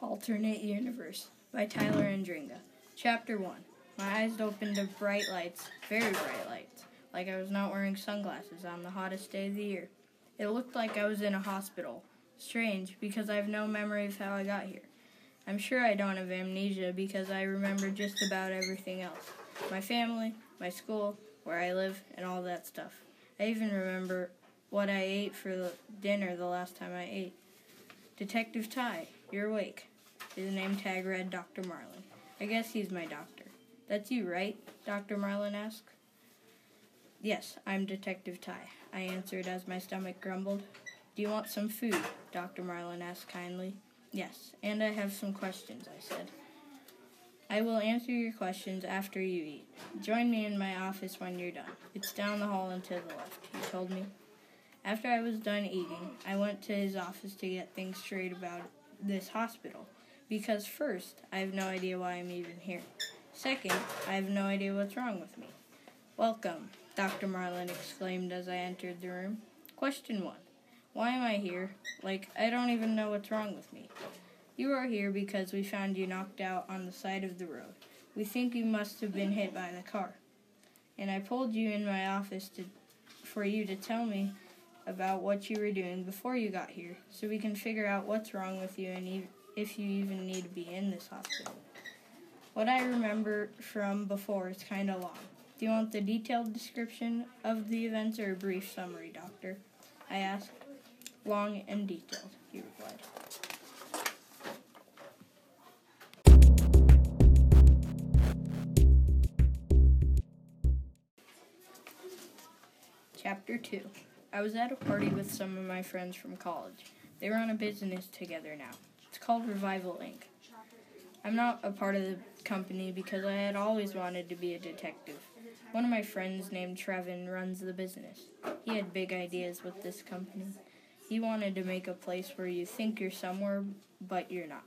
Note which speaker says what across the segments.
Speaker 1: Alternate Universe by Tyler Andringa. Chapter 1 My eyes opened to bright lights, very bright lights, like I was not wearing sunglasses on the hottest day of the year. It looked like I was in a hospital. Strange, because I have no memory of how I got here. I'm sure I don't have amnesia because I remember just about everything else my family, my school, where I live, and all that stuff. I even remember what I ate for dinner the last time I ate. Detective Ty, you're awake. His name tag read Dr. Marlin. I guess he's my doctor. That's you, right? Dr. Marlin asked. Yes, I'm Detective Ty, I answered as my stomach grumbled. Do you want some food? Dr. Marlin asked kindly. Yes, and I have some questions, I said. I will answer your questions after you eat. Join me in my office when you're done. It's down the hall and to the left, he told me. After I was done eating, I went to his office to get things straight about this hospital. Because first, I have no idea why I'm even here. Second, I have no idea what's wrong with me. Welcome, Dr. Marlin exclaimed as I entered the room. Question one Why am I here? Like, I don't even know what's wrong with me. You are here because we found you knocked out on the side of the road. We think you must have been hit by the car. And I pulled you in my office to, for you to tell me about what you were doing before you got here so we can figure out what's wrong with you and if you even need to be in this hospital. What I remember from before is kind of long. Do you want the detailed description of the events or a brief summary, Doctor? I asked. Long and detailed, he replied. Chapter 2 I was at a party with some of my friends from college. They run a business together now. It's called Revival Inc. I'm not a part of the company because I had always wanted to be a detective. One of my friends named Trevin runs the business. He had big ideas with this company. He wanted to make a place where you think you're somewhere, but you're not.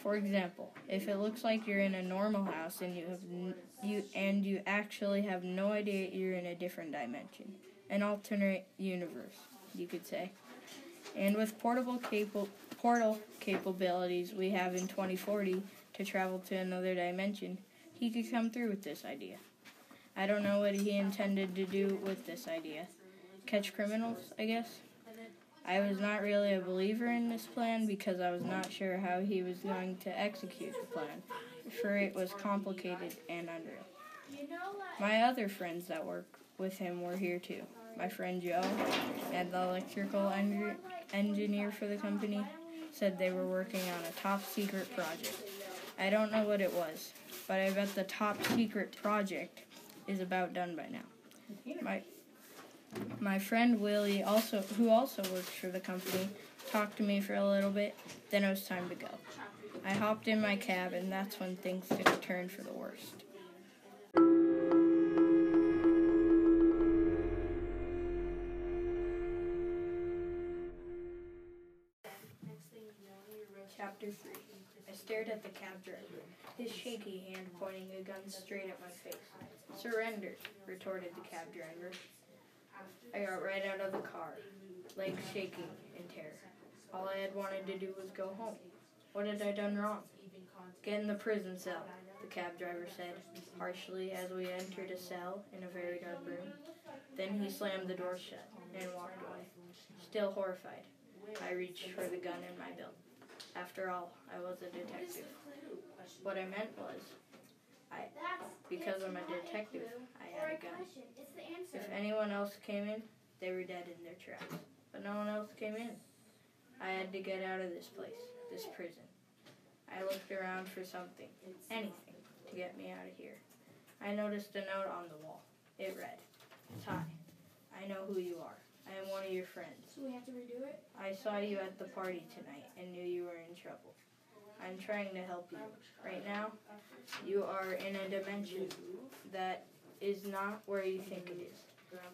Speaker 1: For example, if it looks like you're in a normal house and you have n- you and you actually have no idea you're in a different dimension, an alternate universe, you could say. And with portable capa- portal capabilities we have in 2040 to travel to another dimension, he could come through with this idea. I don't know what he intended to do with this idea. Catch criminals, I guess. I was not really a believer in this plan because I was not sure how he was going to execute the plan, for it was complicated and unreal. My other friends that work with him were here too. My friend Joe and the electrical en- engineer for the company said they were working on a top secret project. I don't know what it was, but I bet the top secret project is about done by now. My my friend Willie, also who also works for the company, talked to me for a little bit. Then it was time to go. I hopped in my cab, and that's when things took a turn for the worst. Chapter 3 I stared at the cab driver, his shaky hand pointing a gun straight at my face. Surrender, retorted the cab driver. I got right out of the car, legs shaking in terror. All I had wanted to do was go home. What had I done wrong? Get in the prison cell, the cab driver said harshly as we entered a cell in a very dark room. Then he slammed the door shut and walked away. Still horrified, I reached for the gun in my belt. After all, I was a detective. What I meant was, I, because I'm a detective, I had a gun. If anyone else came in, they were dead in their tracks. But no one else came in. I had to get out of this place, this prison. I looked around for something, anything, to get me out of here. I noticed a note on the wall. It read, Ty, I know who you are. I am one of your friends.
Speaker 2: So we have to redo it?
Speaker 1: I saw you at the party tonight and knew you were in trouble. I'm trying to help you. Right now, you are in a dimension that is not where you think it is.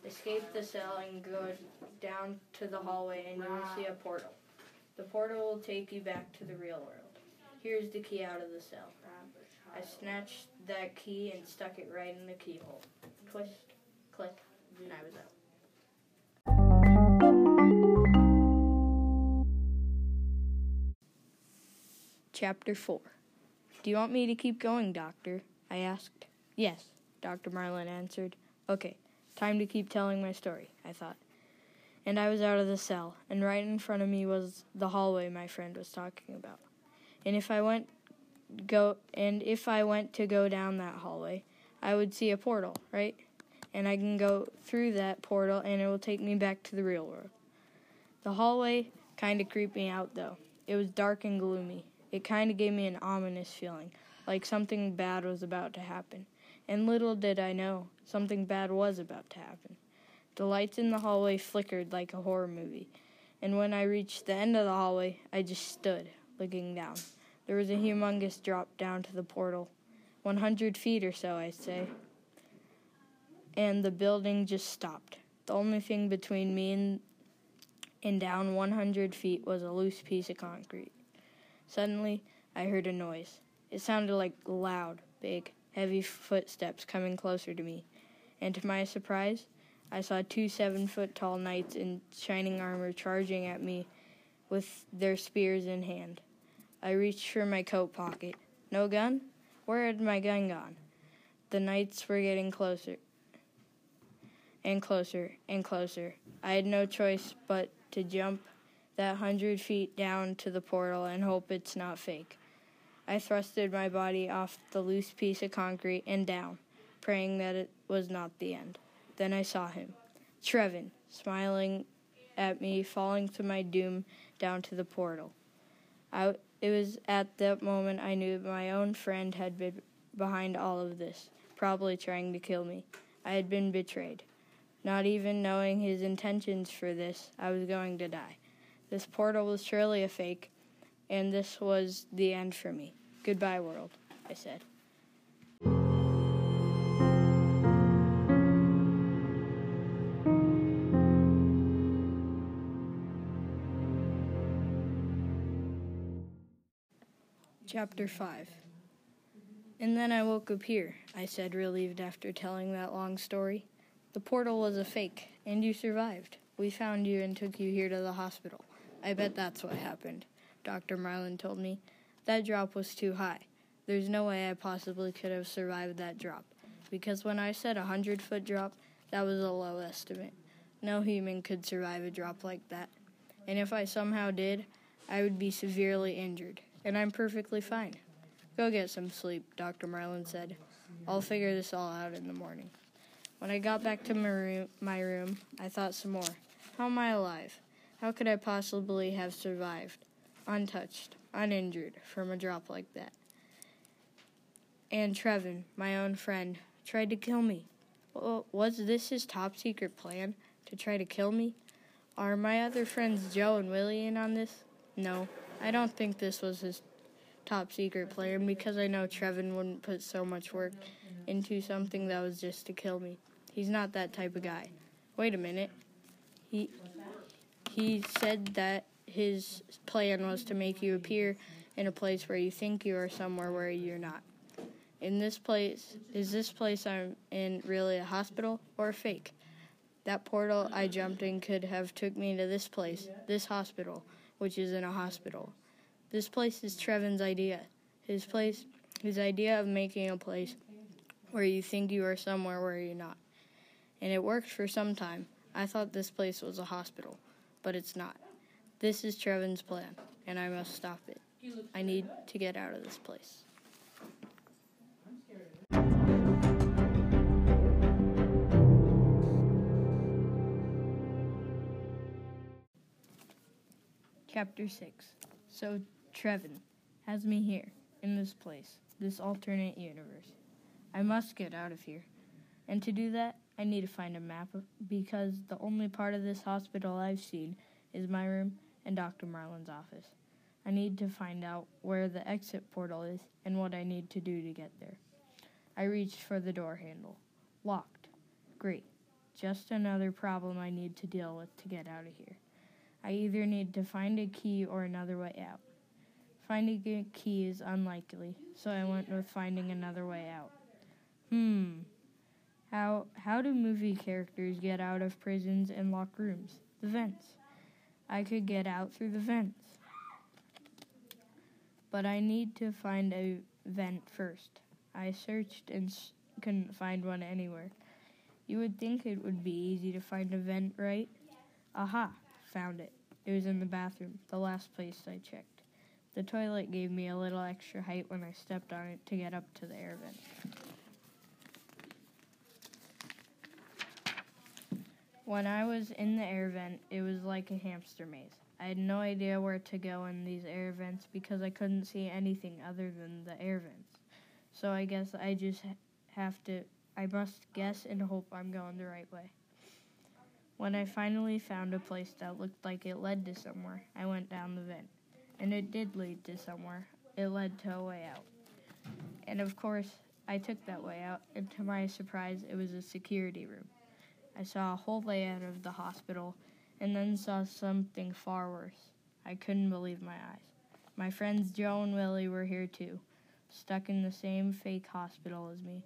Speaker 1: Escape the cell and go down to the hallway and you will see a portal. The portal will take you back to the real world. Here's the key out of the cell. I snatched that key and stuck it right in the keyhole. Twist, click, and I was out. Chapter 4 Do you want me to keep going, Doctor? I asked. Yes, Dr. Marlin answered. Okay, time to keep telling my story, I thought. And I was out of the cell, and right in front of me was the hallway my friend was talking about. And if I went go and if I went to go down that hallway, I would see a portal, right? And I can go through that portal and it will take me back to the real world. The hallway kind of creeped me out though. It was dark and gloomy. It kind of gave me an ominous feeling, like something bad was about to happen. And little did I know, something bad was about to happen. The lights in the hallway flickered like a horror movie, and when I reached the end of the hallway, I just stood, looking down. There was a humongous drop down to the portal, 100 feet or so, I'd say. And the building just stopped. The only thing between me and, and down 100 feet was a loose piece of concrete. Suddenly, I heard a noise. It sounded like loud, big, heavy footsteps coming closer to me. And to my surprise, I saw two seven foot tall knights in shining armor charging at me with their spears in hand. I reached for my coat pocket. No gun? Where had my gun gone? The knights were getting closer and closer and closer. I had no choice but to jump that hundred feet down to the portal and hope it's not fake. I thrusted my body off the loose piece of concrete and down, praying that it was not the end. Then I saw him, Trevin, smiling at me, falling to my doom down to the portal. I, it was at that moment I knew my own friend had been behind all of this, probably trying to kill me. I had been betrayed. Not even knowing his intentions for this, I was going to die. This portal was surely a fake, and this was the end for me. Goodbye, world, I said. Chapter 5 And then I woke up here, I said, relieved after telling that long story. The portal was a fake, and you survived. We found you and took you here to the hospital. I bet that's what happened, Dr. Marlin told me. That drop was too high. There's no way I possibly could have survived that drop, because when I said a hundred foot drop, that was a low estimate. No human could survive a drop like that. And if I somehow did, I would be severely injured and I'm perfectly fine. Go get some sleep, Dr. Marlin said. I'll figure this all out in the morning. When I got back to my room, my room, I thought some more. How am I alive? How could I possibly have survived, untouched, uninjured, from a drop like that? And Trevin, my own friend, tried to kill me. Was this his top secret plan, to try to kill me? Are my other friends Joe and Willie in on this? No, I don't think this was his top secret plan because I know Trevin wouldn't put so much work into something that was just to kill me. He's not that type of guy. Wait a minute. He he said that his plan was to make you appear in a place where you think you are somewhere where you're not. In this place, is this place I'm in really a hospital or a fake? That portal I jumped in could have took me to this place, this hospital which is in a hospital. This place is Trevin's idea. His place, his idea of making a place where you think you are somewhere where you're not. And it worked for some time. I thought this place was a hospital, but it's not. This is Trevin's plan, and I must stop it. I need to get out of this place. Chapter 6 So Trevin has me here, in this place, this alternate universe. I must get out of here. And to do that, I need to find a map because the only part of this hospital I've seen is my room and Dr. Marlin's office. I need to find out where the exit portal is and what I need to do to get there. I reached for the door handle. Locked. Great. Just another problem I need to deal with to get out of here. I either need to find a key or another way out. Finding a key is unlikely, so I went with finding another way out. Hmm. How how do movie characters get out of prisons and locked rooms? The vents. I could get out through the vents. but I need to find a vent first. I searched and couldn't find one anywhere. You would think it would be easy to find a vent, right? Aha, found it. It was in the bathroom, the last place I checked. The toilet gave me a little extra height when I stepped on it to get up to the air vent. When I was in the air vent, it was like a hamster maze. I had no idea where to go in these air vents because I couldn't see anything other than the air vents. So I guess I just have to, I must guess and hope I'm going the right way. When I finally found a place that looked like it led to somewhere, I went down the vent. And it did lead to somewhere. It led to a way out. And of course, I took that way out, and to my surprise, it was a security room. I saw a whole layout of the hospital and then saw something far worse. I couldn't believe my eyes. My friends Joe and Willie were here too, stuck in the same fake hospital as me,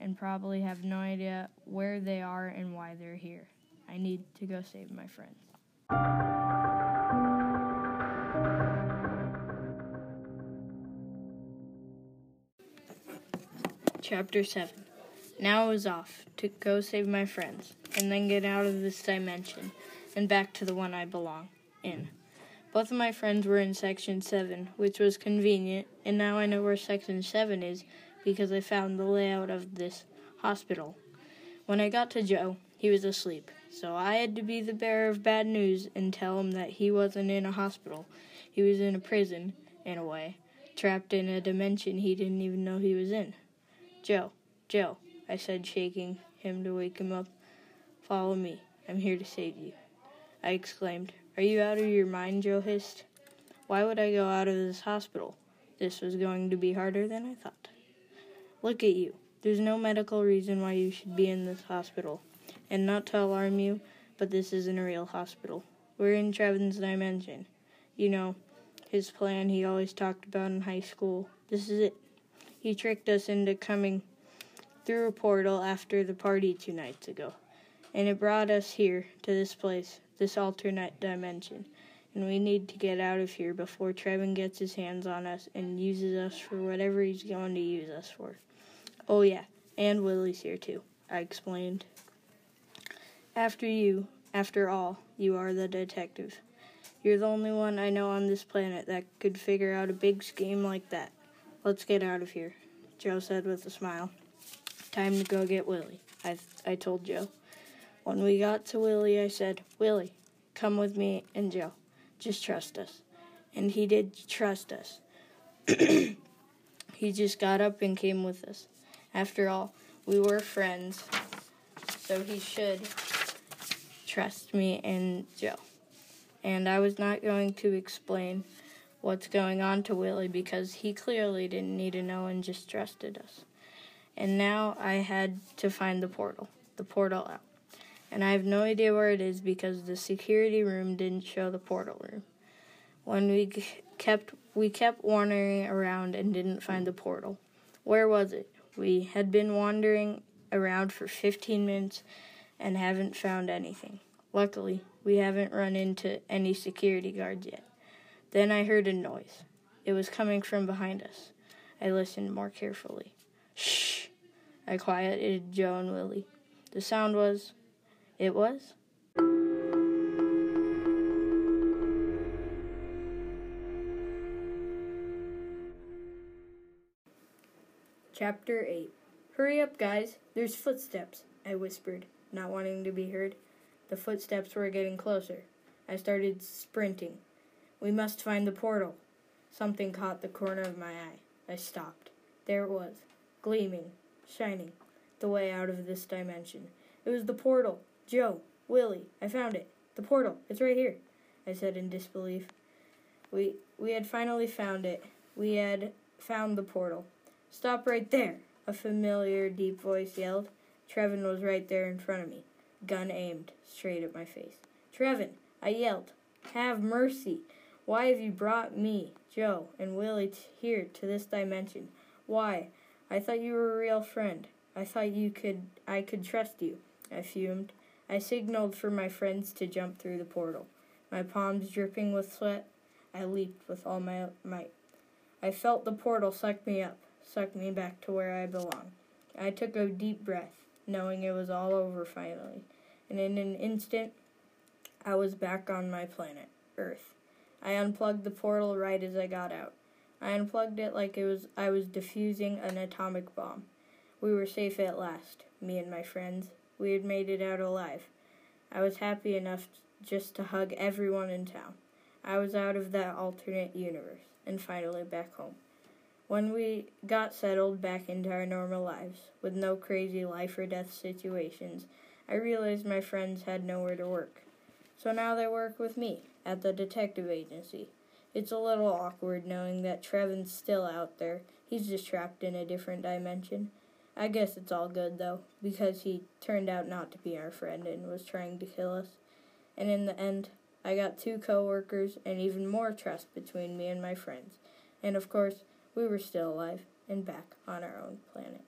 Speaker 1: and probably have no idea where they are and why they're here. I need to go save my friends. Chapter 7 Now I was off to go save my friends, and then get out of this dimension and back to the one I belong in. Both of my friends were in Section 7, which was convenient, and now I know where Section 7 is because I found the layout of this hospital. When I got to Joe, he was asleep, so I had to be the bearer of bad news and tell him that he wasn't in a hospital. He was in a prison, in a way, trapped in a dimension he didn't even know he was in. Joe, Joe, I said, shaking him to wake him up. Follow me. I'm here to save you. I exclaimed. Are you out of your mind? Joe hissed. Why would I go out of this hospital? This was going to be harder than I thought. Look at you. There's no medical reason why you should be in this hospital. And not to alarm you, but this isn't a real hospital. We're in Trevin's dimension. You know, his plan he always talked about in high school. This is it. He tricked us into coming through a portal after the party two nights ago. And it brought us here to this place, this alternate dimension. And we need to get out of here before Trevin gets his hands on us and uses us for whatever he's going to use us for. Oh, yeah, and Willie's here too, I explained. After you, after all, you are the detective. You're the only one I know on this planet that could figure out a big scheme like that. Let's get out of here, Joe said with a smile. Time to go get Willie, I, I told Joe. When we got to Willie, I said, Willie, come with me and Joe. Just trust us. And he did trust us. he just got up and came with us. After all, we were friends, so he should trust me and Joe. And I was not going to explain what's going on to Willie because he clearly didn't need to know and just trusted us. And now I had to find the portal, the portal out. And I have no idea where it is because the security room didn't show the portal room. When we kept we kept wandering around and didn't find the portal. Where was it? We had been wandering around for 15 minutes and haven't found anything. Luckily, we haven't run into any security guards yet. Then I heard a noise. It was coming from behind us. I listened more carefully. Shh! I quieted Joe and Willie. The sound was. It was? Chapter 8 Hurry up, guys. There's footsteps, I whispered, not wanting to be heard. The footsteps were getting closer. I started sprinting. We must find the portal. Something caught the corner of my eye. I stopped. There it was, gleaming, shining, the way out of this dimension. It was the portal. Joe, Willie, I found it. The portal. It's right here, I said in disbelief. We we had finally found it. We had found the portal. Stop right there, a familiar deep voice yelled. Trevin was right there in front of me, gun aimed straight at my face. Trevin, I yelled, have mercy. Why have you brought me, Joe, and Willie here to this dimension? Why? I thought you were a real friend. I thought you could I could trust you. I fumed. I signaled for my friends to jump through the portal. My palms dripping with sweat, I leaped with all my might. I felt the portal suck me up, suck me back to where I belong. I took a deep breath, knowing it was all over finally, and in an instant, I was back on my planet, Earth. I unplugged the portal right as I got out. I unplugged it like it was I was defusing an atomic bomb. We were safe at last, me and my friends. We had made it out alive. I was happy enough just to hug everyone in town. I was out of that alternate universe and finally back home. When we got settled back into our normal lives, with no crazy life or death situations, I realized my friends had nowhere to work. So now they work with me at the detective agency. It's a little awkward knowing that Trevin's still out there. He's just trapped in a different dimension. I guess it's all good though, because he turned out not to be our friend and was trying to kill us. And in the end, I got two coworkers and even more trust between me and my friends. And of course, we were still alive and back on our own planet.